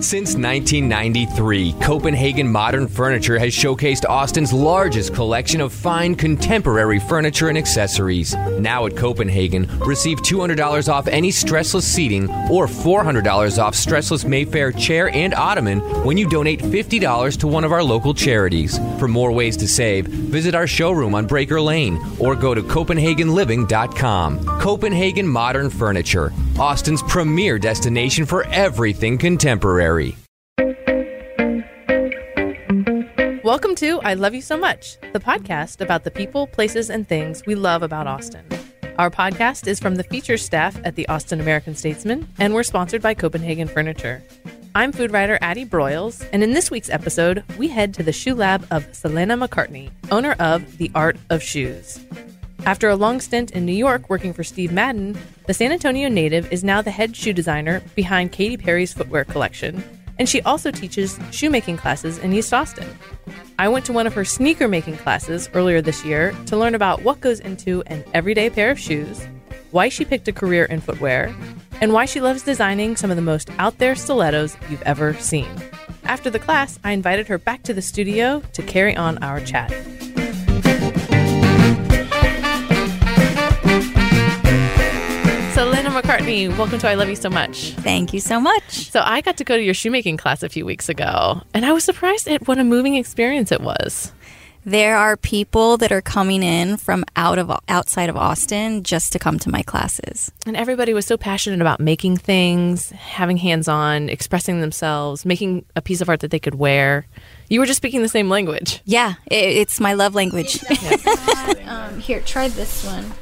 Since 1993, Copenhagen Modern Furniture has showcased Austin's largest collection of fine contemporary furniture and accessories. Now at Copenhagen, receive $200 off any stressless seating or $400 off stressless Mayfair chair and ottoman when you donate $50 to one of our local charities. For more ways to save, visit our showroom on Breaker Lane or go to CopenhagenLiving.com. Copenhagen Modern Furniture, Austin's premier destination for everything contemporary. Welcome to I Love You So Much, the podcast about the people, places, and things we love about Austin. Our podcast is from the features staff at the Austin American Statesman, and we're sponsored by Copenhagen Furniture. I'm food writer Addie Broyles, and in this week's episode, we head to the shoe lab of Selena McCartney, owner of The Art of Shoes. After a long stint in New York working for Steve Madden, the San Antonio native is now the head shoe designer behind Katy Perry's footwear collection, and she also teaches shoemaking classes in East Austin. I went to one of her sneaker making classes earlier this year to learn about what goes into an everyday pair of shoes, why she picked a career in footwear, and why she loves designing some of the most out there stilettos you've ever seen. After the class, I invited her back to the studio to carry on our chat. McCartney, welcome to I Love You So Much. Thank you so much. So I got to go to your shoemaking class a few weeks ago, and I was surprised at what a moving experience it was. There are people that are coming in from out of outside of Austin just to come to my classes. And everybody was so passionate about making things, having hands-on, expressing themselves, making a piece of art that they could wear. You were just speaking the same language. Yeah, it, it's my love language. um, here, try this one.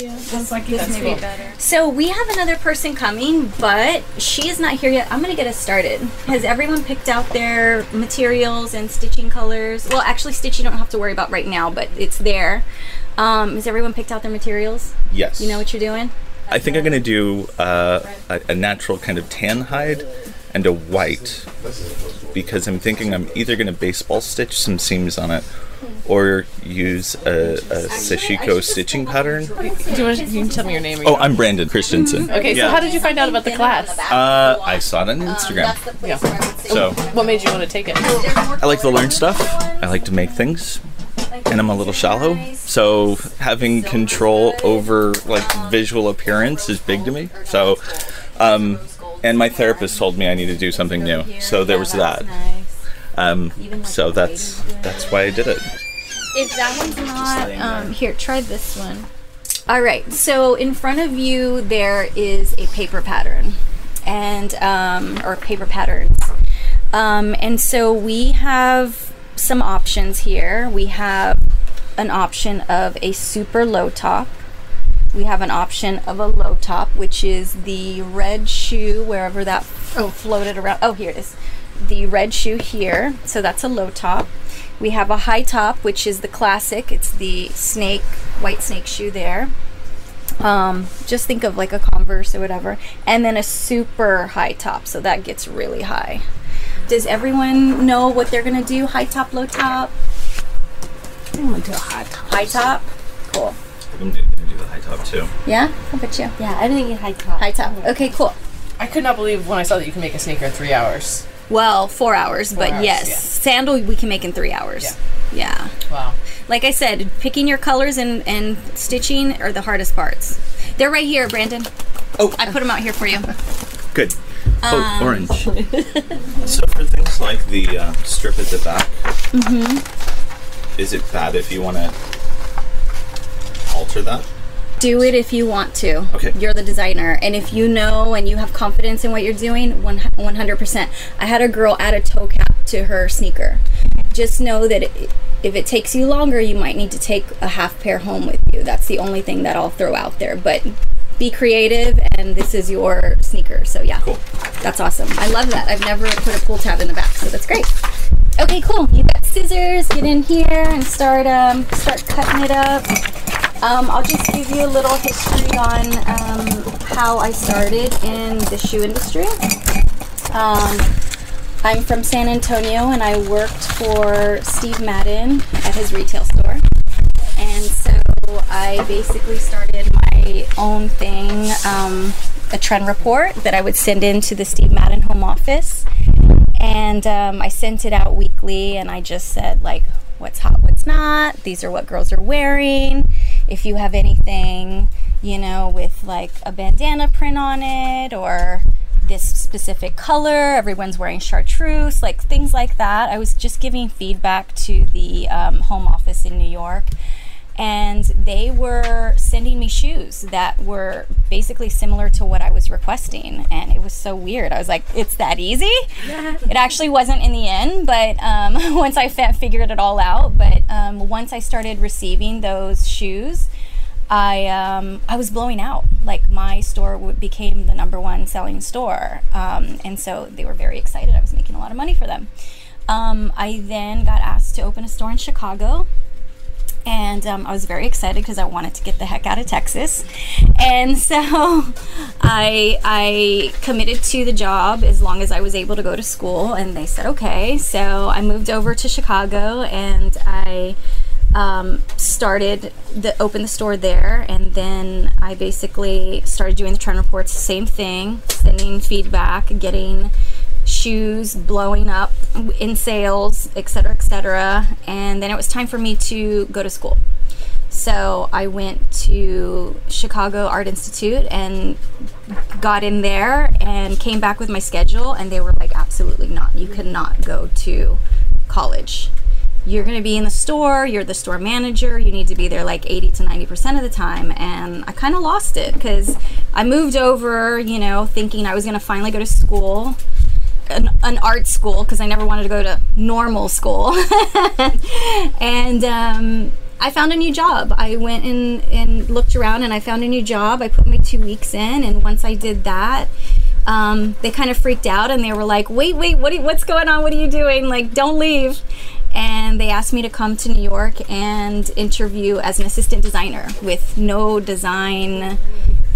Yeah, sounds like This may be better. So we have another person coming, but she is not here yet. I'm gonna get us started. Has everyone picked out their materials and stitching colors? Well, actually, stitch you don't have to worry about right now, but it's there. Um, has everyone picked out their materials? Yes. You know what you're doing? I think I'm going to do uh, a, a natural kind of tan hide and a white because I'm thinking I'm either going to baseball stitch some seams on it or use a, a sashiko stitching pattern. Do you, want to, you can tell me your name. Oh, I'm Brandon Christensen. Okay, so Yeah. how did you find out about the class? Uh, I saw it on Instagram. Yeah. So What made you want to take it? I like to learn stuff. I like to make things. And I'm a little shallow, so having control over like visual appearance is big to me. So, um, and my therapist told me I need to do something new, so there was that. Um, so that's that's why I did it. If that one's not, um, here, try this one. All right, so in front of you there is a paper pattern, and um, or paper patterns, um, and so we have some options here. We have an option of a super low top. We have an option of a low top, which is the red shoe, wherever that oh, floated around. Oh, here it is. The red shoe here. So that's a low top. We have a high top, which is the classic. It's the snake, white snake shoe there. Um, just think of like a Converse or whatever. And then a super high top. So that gets really high. Does everyone know what they're going to do? High top, low top? I'm gonna do a high top. High top? Cool. I'm gonna do the high top too. Yeah? How about you? Yeah, I didn't get high top. High top. Okay, cool. I could not believe when I saw that you can make a sneaker in three hours. Well, four hours, but hours, yes, yeah. sandal we can make in three hours. Yeah. Wow. Like I said, picking your colors and, and stitching are the hardest parts. They're right here, Brandon. Oh. I put them out here for you. Good. Oh, Um, orange. so for things like the uh, strip at the back, Mm-hmm. is it bad if you want to alter that? Do it if you want to. Okay. You're the designer. And if you know and you have confidence in what you're doing, 100%. I had a girl add a toe cap to her sneaker. Just know that it, if it takes you longer, you might need to take a half pair home with you. That's the only thing that I'll throw out there. But be creative, and this is your sneaker. So yeah, cool. That's awesome. I love that. I've never put a pull tab in the back, so that's great. Okay, cool. You got scissors. Get in here and start um, start cutting it up. Um, I'll just give you a little history on um, how I started in the shoe industry. Um, I'm from San Antonio and I worked for Steve Madden at his retail store. And so I basically started my own thing, um, a trend report that I would send into the Steve Madden home office. And um, I sent it out weekly and I just said, like, what's hot, what's not. These are what girls are wearing. If you have anything, you know, with like a bandana print on it or this specific color, everyone's wearing chartreuse, like things like that. I was just giving feedback to the um, home office in New York. And they were sending me shoes that were basically similar to what I was requesting. And it was so weird. I was like, it's that easy? it actually wasn't in the end, but um, once I fa- figured it all out. But um, once I started receiving those shoes, I um, I was blowing out. Like my store w- became the number one selling store, um, and so they were very excited. I was making a lot of money for them. Um, I then got asked to open a store in Chicago, and um, I was very excited because I wanted to get the heck out of Texas, and so I I committed to the job as long as I was able to go to school, and they said okay. So I moved over to Chicago, and I um, started the open the store there, and then I basically started doing the trend reports. Same thing, sending feedback, getting shoes blowing up in sales, etc., etc. And then it was time for me to go to school. So I went to Chicago Art Institute and got in there and came back with my schedule, and they were like, absolutely not. You cannot go to college you're going to be in the store, you're the store manager, you need to be there like 80 to 90% of the time. And I kind of lost it because I moved over, you know, thinking I was going to finally go to school. An, an art school because I never wanted to go to normal school. and um, I found a new job. I went and, and looked around and I found a new job. I put my two weeks in, and once I did that, um, they kind of freaked out and they were like, "Wait, wait, what? Are, what's going on? What are you doing? Like, don't leave!" and they asked me to come to New York and interview as an assistant designer with no design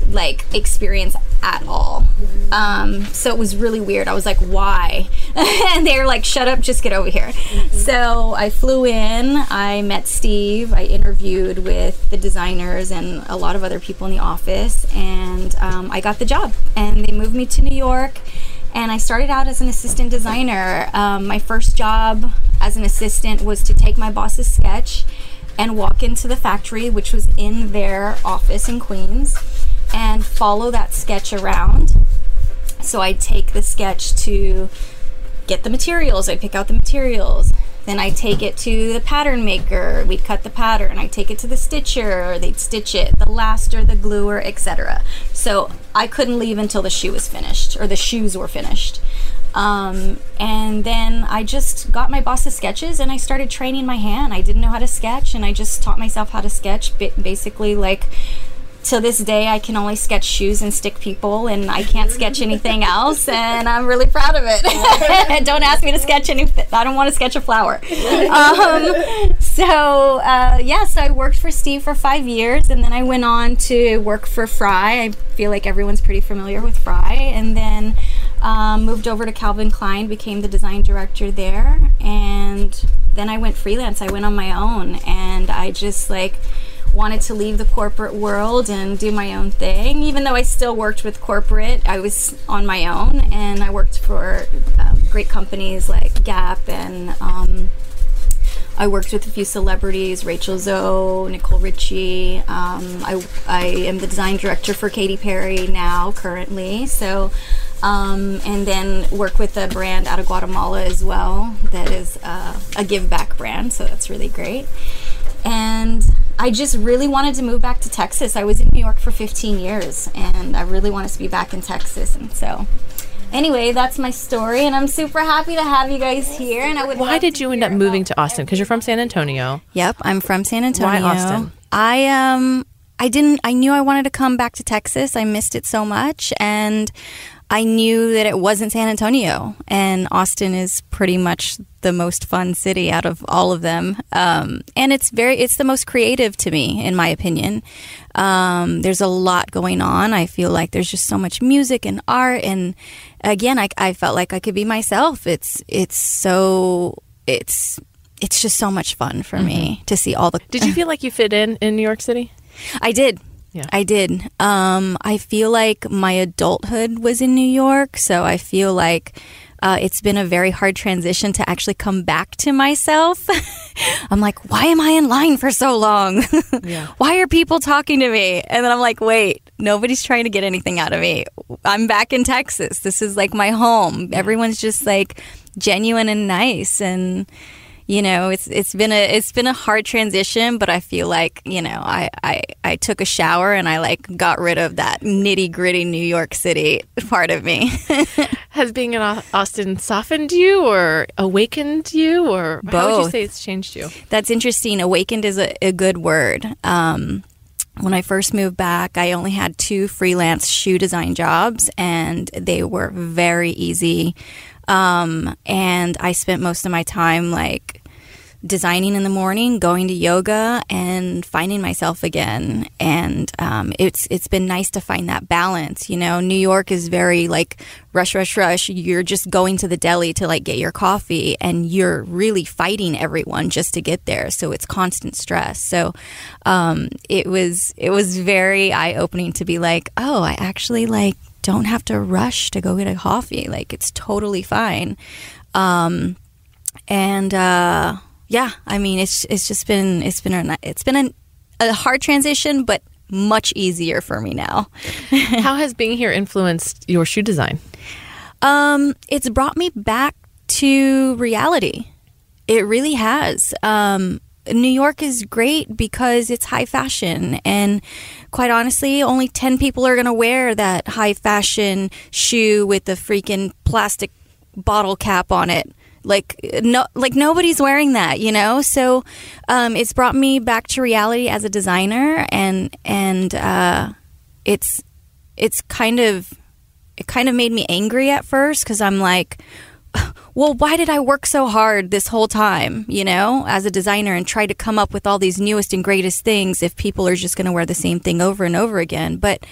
like experience at all. Um, so it was really weird. I was like, why? and they're like, shut up, just get over here. So I flew in, I met Steve, I interviewed with the designers and a lot of other people in the office, and um, I got the job. And they moved me to New York and I started out as an assistant designer. Um, my first job as an assistant was to take my boss's sketch and walk into the factory, which was in their office in Queens, and follow that sketch around. So I'd take the sketch to get the materials, I'd pick out the materials, then I take it to the pattern maker. We'd cut the pattern. I take it to the stitcher. They'd stitch it, the laster, the gluer, etc. So I couldn't leave until the shoe was finished or the shoes were finished. Um, and then I just got my boss's sketches and I started training my hand. I didn't know how to sketch and I just taught myself how to sketch basically like to this day I can only sketch shoes and stick people and I can't sketch anything else and I'm really proud of it. don't ask me to sketch anything. I don't want to sketch a flower. Um, so uh, yes, yeah, so I worked for Steve for five years and then I went on to work for Frye. I feel like everyone's pretty familiar with Frye. and then um, moved over to Calvin Klein, became the design director there and then I went freelance. I went on my own and I just like wanted to leave the corporate world and do my own thing. Even though I still worked with corporate, I was on my own and I worked for um, great companies like Gap and um, I worked with a few celebrities, Rachel Zoe, Nicole Richie. Um, I, I am the design director for Katy Perry now, currently. So, um, and then work with a brand out of Guatemala as well that is uh, a give back brand. So that's really great. And I just really wanted to move back to Texas. I was in New York for 15 years and I really wanted to be back in Texas. And so, anyway, that's my story. And I'm super happy to have you guys here. And I would Why did you end up moving to Austin? Because you're from San Antonio. Yep, I'm from San Antonio. Why Austin? I um I didn't. I knew I wanted to come back to Texas. I missed it so much, and I knew that it wasn't San Antonio. And Austin is pretty much the most fun city out of all of them. Um, and it's very. It's the most creative to me, in my opinion. Um, there's a lot going on. I feel like there's just so much music and art, and again, I, I felt like I could be myself. It's it's so it's it's just so much fun for me to see all the. Did you feel like you fit in in New York City? I did. Yeah. I did. Um, I feel like my adulthood was in New York, so I feel like uh, it's been a very hard transition to actually come back to myself. I'm like, why am I in line for so long? Yeah. why are people talking to me? And then I'm like, wait, nobody's trying to get anything out of me. I'm back in Texas. This is like my home. Everyone's just like genuine and nice and you know it's it's been a it's been a hard transition but i feel like you know i i, I took a shower and i like got rid of that nitty gritty new york city part of me Has being in Austin softened you or awakened you, or how would you say it's changed you? that's interesting awakened is a, a good word um when I first moved back, I only had two freelance shoe design jobs, and they were very easy. Um, and I spent most of my time like designing in the morning, going to yoga, and finding myself again. And um, it's it's been nice to find that balance. You know, New York is very like rush, rush, rush. You're just going to the deli to like get your coffee, and you're really fighting everyone just to get there. So it's constant stress. So um, it was it was very eye opening to be like, oh, I actually like don't have to rush to go get a coffee. Like it's totally fine. Um, and uh, yeah, I mean, it's it's just been it's been a it's been a, a hard transition, but much easier for me now. how has being here influenced your shoe design? Um, it's brought me back to reality. It really has. Um, New York is great because it's high fashion, and quite honestly, only ten people are going to wear that high fashion shoe with the freaking plastic bottle cap on it. Like no, like nobody's wearing that, you know. So um, it's brought me back to reality as a designer, and and uh, it's it's kind of it kind of made me angry at first because I'm like, well, why did I work so hard this whole time, you know, as a designer and try to come up with all these newest and greatest things if people are just going to wear the same thing over and over again? But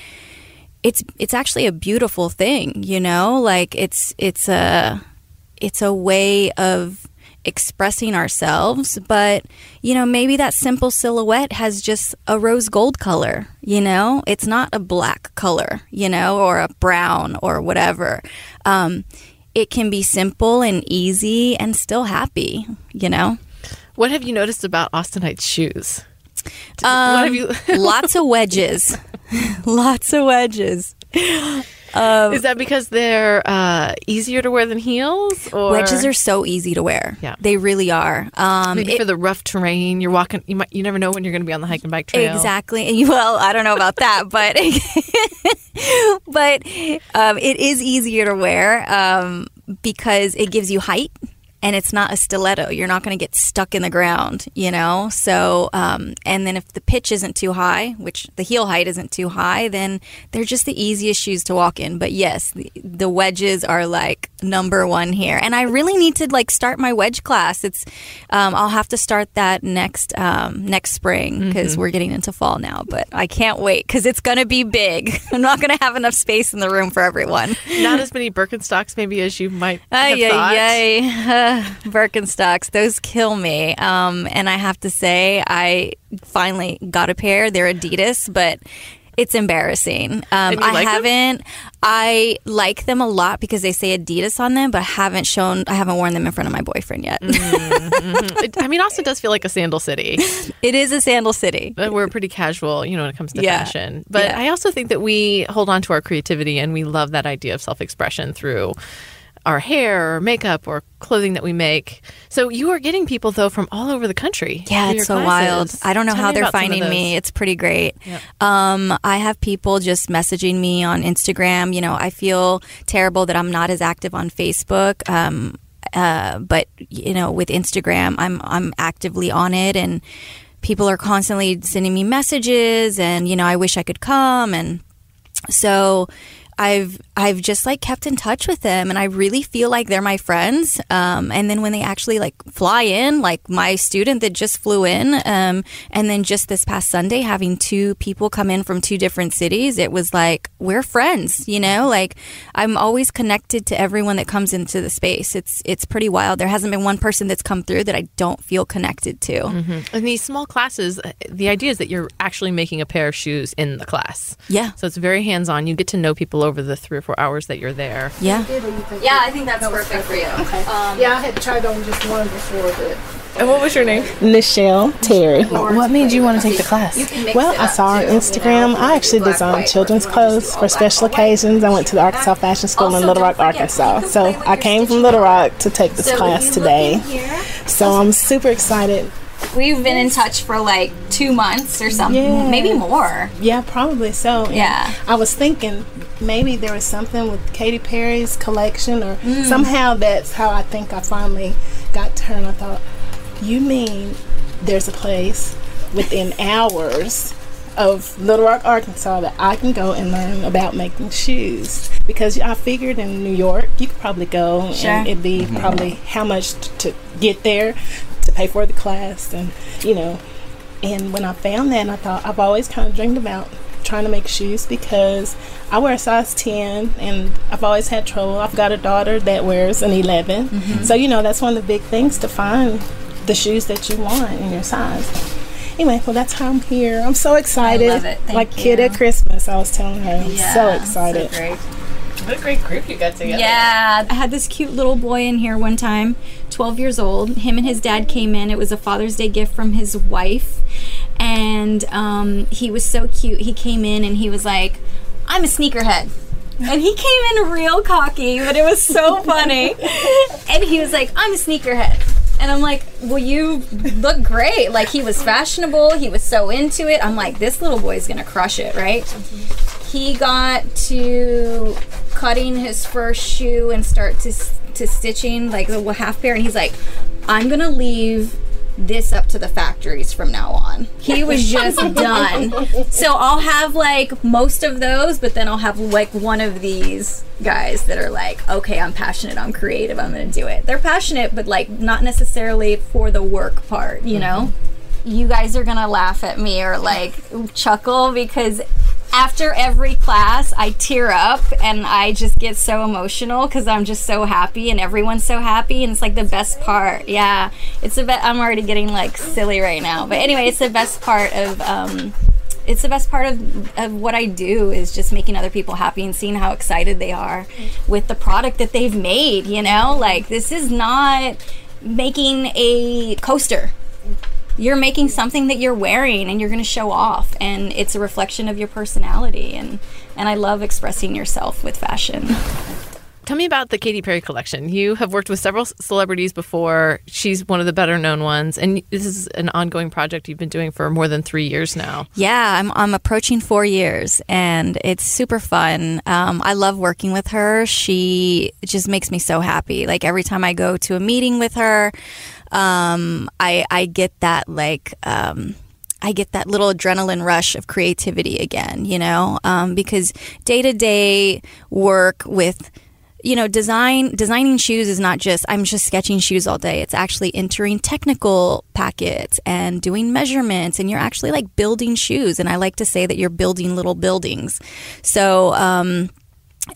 it's it's actually a beautiful thing, you know, like it's it's a it's a way of expressing ourselves but you know maybe that simple silhouette has just a rose gold color you know? It's not a black color you know or a brown or whatever. Um, it can be simple and easy and still happy you know What have you noticed about Austinite shoes? what Um, have you? lots of wedges lots of wedges is that because they're uh, easier to wear than heels? Or wedges are so easy to wear Yeah. they really are um, maybe it- for the rough terrain. You're walking. You might. You never know when you're going to be on the hike and bike trail. Exactly. Well, I don't know about that, but but um, it is easier to wear um, because it gives you height. And it's not a stiletto. You're not going to get stuck in the ground, you know? So, um, and then if the pitch isn't too high, which the heel height isn't too high, then they're just the easiest shoes to walk in. But yes, the, the wedges are like number one here. And I really need to like start my wedge class. It's, um, I'll have to start that next, um, next spring because we're getting into fall now. But I can't wait because it's going to be big. I'm not going to have enough space in the room for everyone. Not as many Birkenstocks, maybe as you might have Ay, thought. ay, ay. Uh, Birkenstocks, those kill me. Um, and I have to say, I finally got a pair. They're Adidas, but it's embarrassing. Um, I like haven't. I like them a lot because they say Adidas on them, but I haven't shown. I haven't worn them in front of my boyfriend yet. It- I mean, Austin does feel like a sandal city. it is a sandal city. But we're pretty casual, you know, when it comes to Yeah. fashion. But Yeah. I also think that we hold on to our creativity and we love that idea of self expression through our hair or makeup or clothing that we make. So you are getting people though from all over the country. Yeah, it's so classes. wild. I don't know Tell how they're about some of finding me. It's pretty great. Um, I have people just messaging me on Instagram. You know, I feel terrible that I'm not as active on Facebook. Um, uh, but you know, with Instagram, I'm I'm actively on it and people are constantly sending me messages and, you know, I wish I could come. And so I've I've just like kept in touch with them, and I really feel like they're my friends. Um, and then when they actually like fly in, like my student that just flew in, um, and then just this past Sunday having two people come in from two different cities, it was like we're friends. You know, like I'm always connected to everyone that comes into the space. It's it's pretty wild. There hasn't been one person that's come through that I don't feel connected to. In these small classes, uh, the idea is that you're actually making a pair of shoes in the class. Yeah. So it's very hands on. You get to know people over the three or four hours that you're there. Yeah. Yeah, I think that's perfect for you. Um, Yeah, I had tried on just one before, but And what was your name? Nichelle Terry. What made you want to take the class? Well, I saw on Instagram. I actually design children's clothes for special occasions. I went to the Arkansas Fashion School in Little Rock, Arkansas. So I came from Little Rock to take this class today. So I'm super excited. We've been in touch for like two months or something, Yeah. maybe more. Yeah, probably so. And Yeah. I was thinking maybe there was something with Katy Perry's collection, or Mm. somehow that's how I think I finally got to her. And I thought, you mean there's a place within hours of Little Rock, Arkansas that I can go and learn about making shoes? Because I figured in New York you could probably go Sure. and it'd be probably how much t- to get there to pay for the class and you know and when I found that, I thought I've always kind of dreamed about trying to make shoes because I wear a size 10 and I've always had trouble. I've got a daughter that wears an 11. Mm-hmm. So, you know, that's one of the big things to find the shoes that you want in your size. Anyway, well, that's how I'm here. I'm so excited. love it. Thank like kid at Christmas, I was telling her. I'm so Yeah, excited. great. What a great group you got together. Yeah, I had this cute little boy in here one time, 12 years old. Him and his dad came in. It was a Father's Day gift from his wife. And um, he was so cute. He came in and he was like, I'm a sneakerhead. And he came in real cocky, but it was so funny. and he was like, I'm a sneakerhead. And I'm like, well, you look great. Like, he was fashionable. He was so into it. I'm like, this little boy's going to crush it, right? he got to cutting his first shoe and start to to stitching like the half pair and he's like i'm gonna leave this up to the factories from now on. He was just done. So i'll have like most of those but then i'll have like one of these guys that are like okay i'm passionate i'm creative i'm gonna do it. They're passionate but like not necessarily for the work part you know? Mm-hmm. You guys are gonna laugh at me or like chuckle because after every class I tear up and I just get so emotional because I'm just so happy and everyone's so happy and it's like the best part. Yeah, it's the best. I'm already getting like silly right now, but anyway, it's the best part of. Um, it's the best part of, of what I do is just making other people happy and seeing how excited they are with the product that they've made. You know, like this is not making a coaster you're making something that you're wearing and you're going to show off and it's a reflection of your personality and and I love expressing yourself with fashion. Tell me about the Katy Perry collection. You have worked with several celebrities before. She's one of the better known ones. And this is an ongoing project you've been doing for more than three years now. Yeah, I'm I'm approaching 4 years and it's super fun. Um, I love working with her. She just makes me so happy. Like every time I go to a meeting with her, um, I I get that like um, I get that little adrenaline rush of creativity again, you know, um, because day to day work with you know design designing shoes is not just i'm just sketching shoes all day. It's actually entering technical packets and doing measurements and you're actually like building shoes. And i like to say that you're building little buildings. So um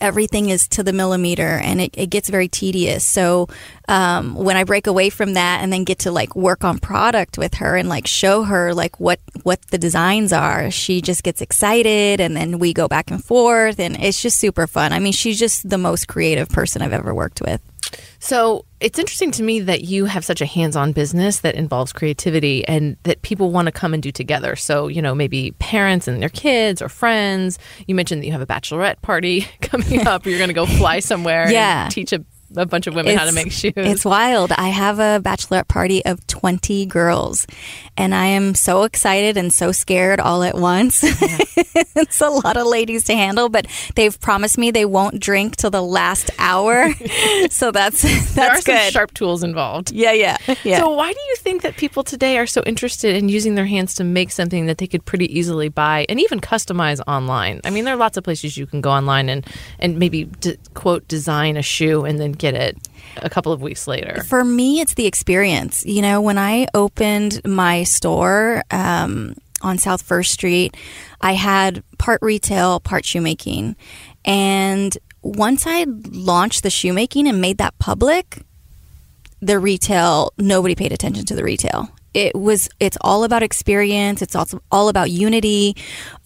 everything is to the millimeter and it, it gets very tedious. So um, when i break away from that and then get to like work on product with her and like show her like what what the designs are she just gets excited and then we go back and forth and it's just super fun. I mean she's just the most creative person i've ever worked with. So it's interesting to me that you have such a hands on business that involves creativity and that people want to come and do together. So, you know, maybe parents and their kids or friends. You mentioned that you have a bachelorette party coming up. You're going to go fly somewhere Yeah. and teach a a bunch of women how to make shoes. It's wild. I have a bachelorette party of 20 girls, and I am so excited and so scared all at once. it's a lot of ladies to handle, but they've promised me they won't drink till the last hour. so that's that's there are good. some sharp tools involved. yeah, yeah, yeah. So why do you think that people today are so interested in using their hands to make something that they could pretty easily buy and even customize online? I mean, there are lots of places you can go online and and maybe d- quote design a shoe and then get it a couple of weeks later. For me, it's the experience. You know, when I opened my store um, on South First Street, I had part retail, part shoemaking. And once I launched the shoemaking and made that public, the retail, nobody paid attention to the retail. It was, it's all about experience. It's also all about unity,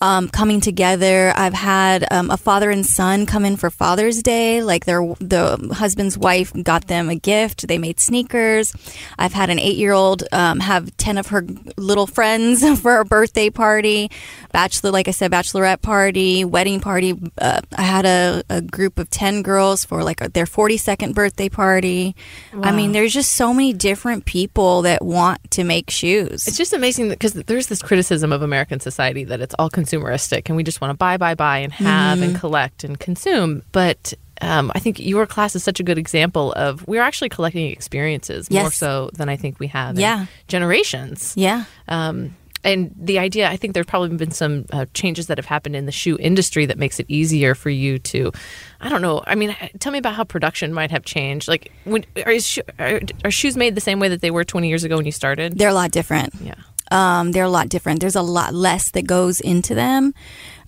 um, coming together. I've had um, a father and son come in for Father's Day. Like their, the husband's wife got them a gift. They made sneakers. I've had an eight year old um, have 10 of her little friends for a birthday party, bachelor, like I said, bachelorette party, wedding party. Uh, I had a, a group of 10 girls for like their 42nd birthday party. I mean, there's just so many different people that want to make shoes. It's just amazing because there's this criticism of American society that it's all consumeristic and we just want to buy, buy, buy and have Mm-hmm. and collect and consume. But um, I think your class is such a good example of we're actually collecting experiences more so than I think we have in Yeah. generations. yeah. Um, and the idea, I think there's probably been some uh, changes that have happened in the shoe industry that makes it easier for you to, I don't know. I mean, tell me about how production might have changed. Like, when, are, sho- are, are shoes made the same way that they were 20 years ago when you started? They're a lot different. yeah. Um, they're a lot different. There's a lot less that goes into them.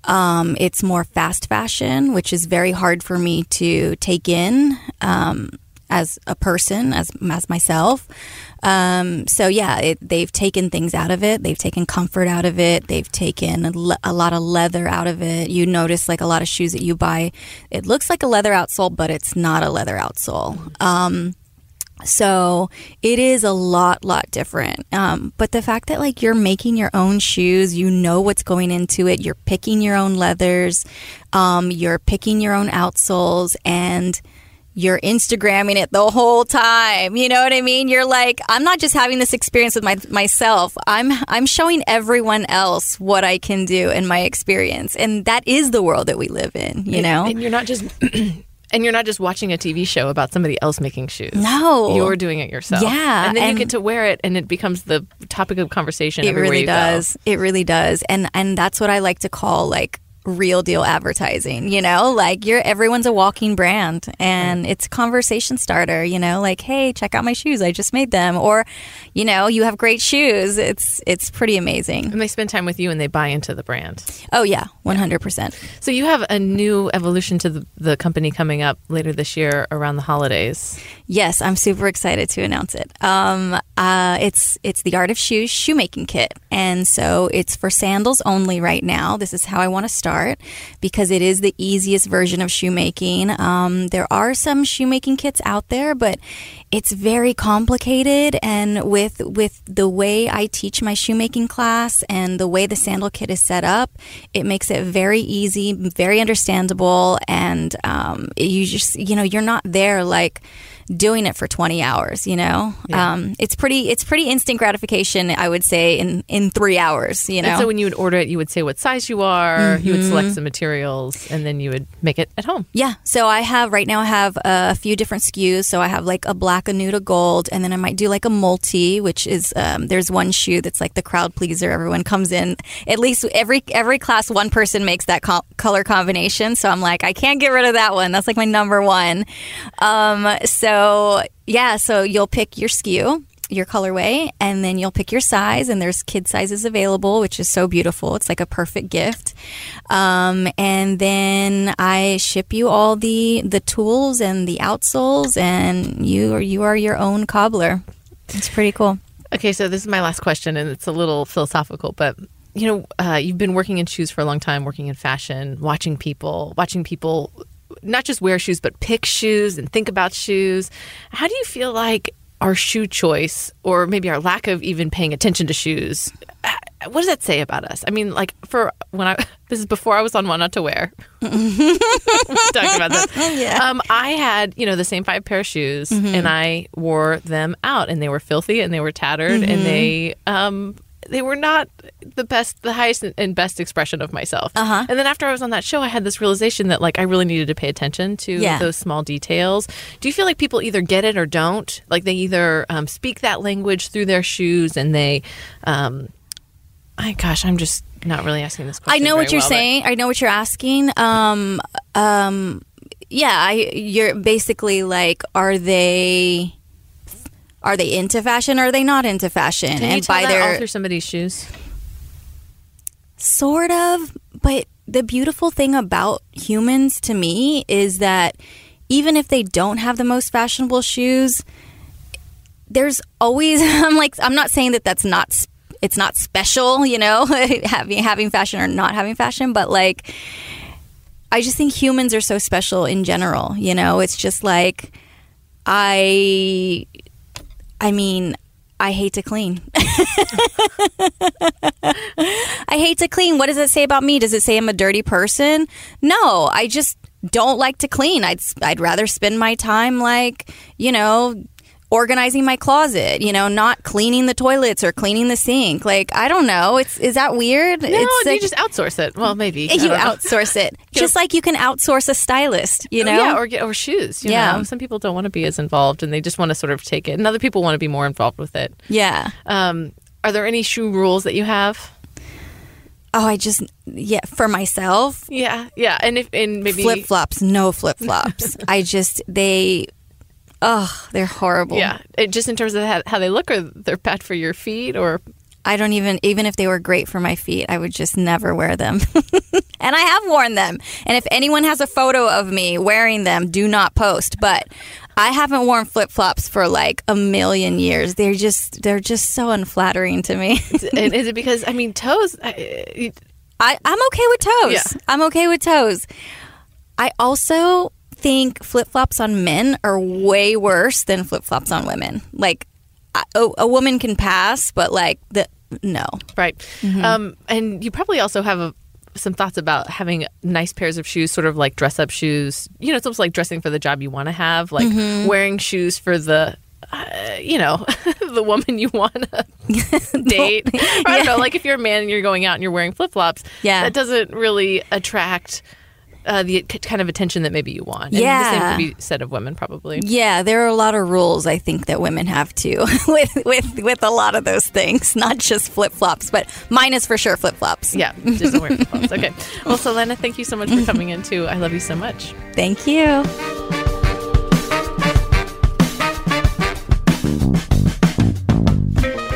Um, it's more fast fashion, which is very hard for me to take in um, as a person, as as myself. Um, so yeah, it, they've taken things out of it. They've taken comfort out of it. They've taken a, le- a lot of leather out of it. You notice like a lot of shoes that you buy, it looks like a leather outsole, but it's not a leather outsole. So it is a lot, lot different. Um, but the fact that like you're making your own shoes, you know what's going into it. You're picking your own leathers, um, you're picking your own outsoles, and you're Instagramming it the whole time. You know what I mean? You're like, I'm not just having this experience with my myself. I'm I'm showing everyone else what I can do in my experience, and that is the world that we live in. You know? and you're not just and you're not just watching a TV show about somebody else making shoes. No. you're doing it yourself. Yeah, and then and- you get to wear it, and it becomes the topic of conversation. It really you go. does. It really does. And and that's what I like to call like real deal advertising, you know? Like you're everyone's a walking brand and it's a conversation starter, you know, like, hey, check out my shoes. I just made them. Or, you know, you have great shoes. It's it's pretty amazing. And they spend time with you, and they buy into the brand. Oh yeah, one hundred percent. So you have a new evolution to the, the company coming up later this year around the holidays. Yes, I'm super excited to announce it. Um, uh, it's it's the Art of Shoes shoemaking kit, and so it's for sandals only right now. This is how I want to start because it is the easiest version of shoemaking. Um, there are some shoemaking kits out there, but it's very complicated. And with with the way I teach my shoemaking class and the way the sandal kit is set up, it makes it very easy, very understandable, and um, you just you know you're not there like doing it for 20 hours you know um, it's pretty it's pretty instant gratification i would say in in three hours you know And so when you would order it, you would say what size you are, you would select some materials, and then you would make it at home. Yeah. So I have right now I have a few different SKUs. So I have like a black, a nude, a gold, and then I might do like a multi, which is um, there's one shoe that's like the crowd pleaser. Everyone comes in. At least every every class, one person makes that co- color combination. So I'm like, I can't get rid of that one. That's like my number one. Um, so yeah. So you'll pick your SKU your colorway and then you'll pick your size and there's kid sizes available which is so beautiful. It's like a perfect gift. Um, and then i ship you all the the tools and the outsoles and you are you are your own cobbler. It's pretty cool. Okay, so this is my last question, and it's a little philosophical, but you know, uh, you've been working in shoes for a long time, working in fashion, watching people, watching people not just wear shoes, but pick shoes and think about shoes. How do you feel like our shoe choice, or maybe our lack of even paying attention to shoes, what does that say about us? I mean, like for when I this is before I was on What Not to Wear. Talking about this. Yeah. Um, I had you know the same five pair of shoes, Mm-hmm. and I wore them out, and they were filthy, and they were tattered, Mm-hmm. and they um they were not the best, the highest and best expression of myself. Uh-huh. And then after I was on that show, I had this realization that like I really needed to pay attention to Yeah. those small details. Do you feel like people either get it or don't? Like they either um, speak that language through their shoes, and they, um, I gosh, I'm just not really asking this I question. know what you're well, but- saying. I know what you're asking. Um, um, yeah, I, you're basically like, are they, are they into fashion? or Are they not into fashion? Can and by their all through somebody's shoes? Sort of, but the beautiful thing about humans to me is that even if they don't have the most fashionable shoes, there's always I'm like I'm not saying that that's not it's not special, you know, having having fashion or not having fashion, but like I just think humans are so special in general, you know? It's just like I I mean, I hate to clean. I hate to clean. What does it say about me? Does it say I'm a dirty person? No, I just don't like to clean. I'd I'd rather spend my time like, you know, organizing my closet, you know, not cleaning the toilets or cleaning the sink. Like, I don't know. It's is that weird? No, it's you just outsource it. Well, maybe you outsource it. just like you can outsource a stylist, you know? yeah, or get or shoes. You Yeah. know? some people don't want to be as involved, and they just want to sort of take it, and other people want to be more involved with it. yeah. Um, are there any shoe rules that you have? Oh, I just yeah, for myself, Yeah, yeah, and if and maybe flip flops, no flip flops. I just they oh, they're horrible. Yeah, it, just in terms of how, how they look, or they're bad for your feet, or I don't even even if they were great for my feet, I would just never wear them. and I have worn them. And if anyone has a photo of me wearing them, do not post. But I haven't worn flip flops for like a million years. They're just they're just so unflattering to me. and is it because I mean toes? I, I, I'm okay with toes. Yeah. I'm okay with toes. I also think flip flops on men are way worse than flip flops on women. Like, a woman can pass, but like the no. Right. Mm-hmm. Um, and you probably also have a, some thoughts about having nice pairs of shoes, sort of like dress up shoes. You know, it's almost like dressing for the job you want to have, like Mm-hmm. wearing shoes for the. Uh, you know, the woman you want to date. I don't know, like if you're a man and you're going out and you're wearing flip flops, Yeah. that doesn't really attract uh, the kind of attention that maybe you want. And the Yeah. same could be said of women, probably. Yeah, there are a lot of rules I think that women have too with with with a lot of those things, not just flip flops, but mine is for sure flip flops. Yeah, just wear flip flops. Okay. Well, Selena, thank you so much for coming in too. I love you so much. Thank you.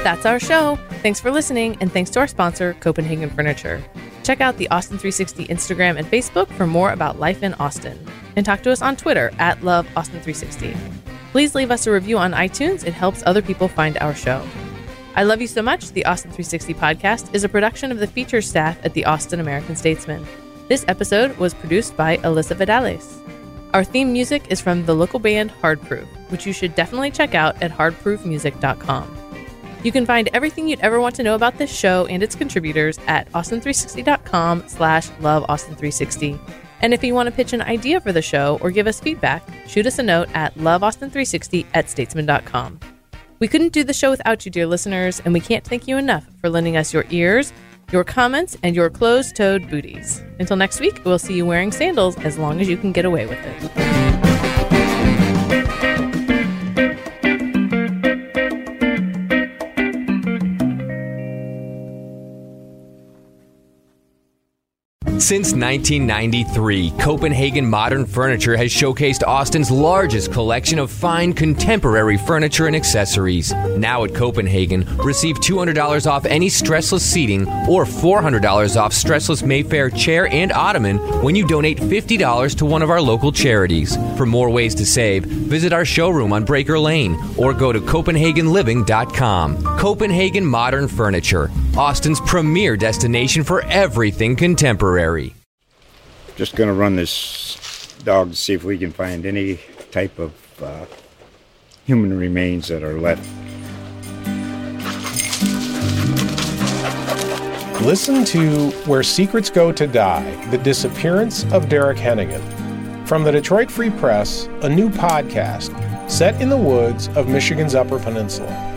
That's our show. Thanks for listening, and thanks to our sponsor, Copenhagen Furniture. Check out the Austin 360 Instagram and Facebook for more about life in Austin. And talk to us on Twitter at Love Austin 360. Please leave us a review on iTunes. It helps other people find our show. I Love You So Much, the Austin 360 podcast, is a production of the feature staff at the Austin American Statesman. This episode was produced by Alyssa Vidales. Our theme music is from the local band Hard Proof, which you should definitely check out at hardproofmusic.com. You can find everything you'd ever want to know about this show and its contributors at austin360.com slash loveaustin360. And if you want to pitch an idea for the show or give us feedback, shoot us a note at loveaustin360 at statesman.com. We couldn't do the show without you, dear listeners, and we can't thank you enough for lending us your ears, your comments, and your closed-toed booties. Until next week, we'll see you wearing sandals as long as you can get away with it. Since 1993, Copenhagen Modern Furniture has showcased Austin's largest collection of fine contemporary furniture and accessories. Now at Copenhagen, receive $200 off any stressless seating or $400 off stressless Mayfair chair and ottoman when you donate $50 to one of our local charities. For more ways to save, visit our showroom on Breaker Lane or go to CopenhagenLiving.com. Copenhagen Modern Furniture, Austin's premier destination for everything contemporary. Just going to run this dog to see if we can find any type of uh, human remains that are left. Listen to Where Secrets Go to Die The Disappearance of Derek Hennigan. From the Detroit Free Press, a new podcast set in the woods of Michigan's Upper Peninsula.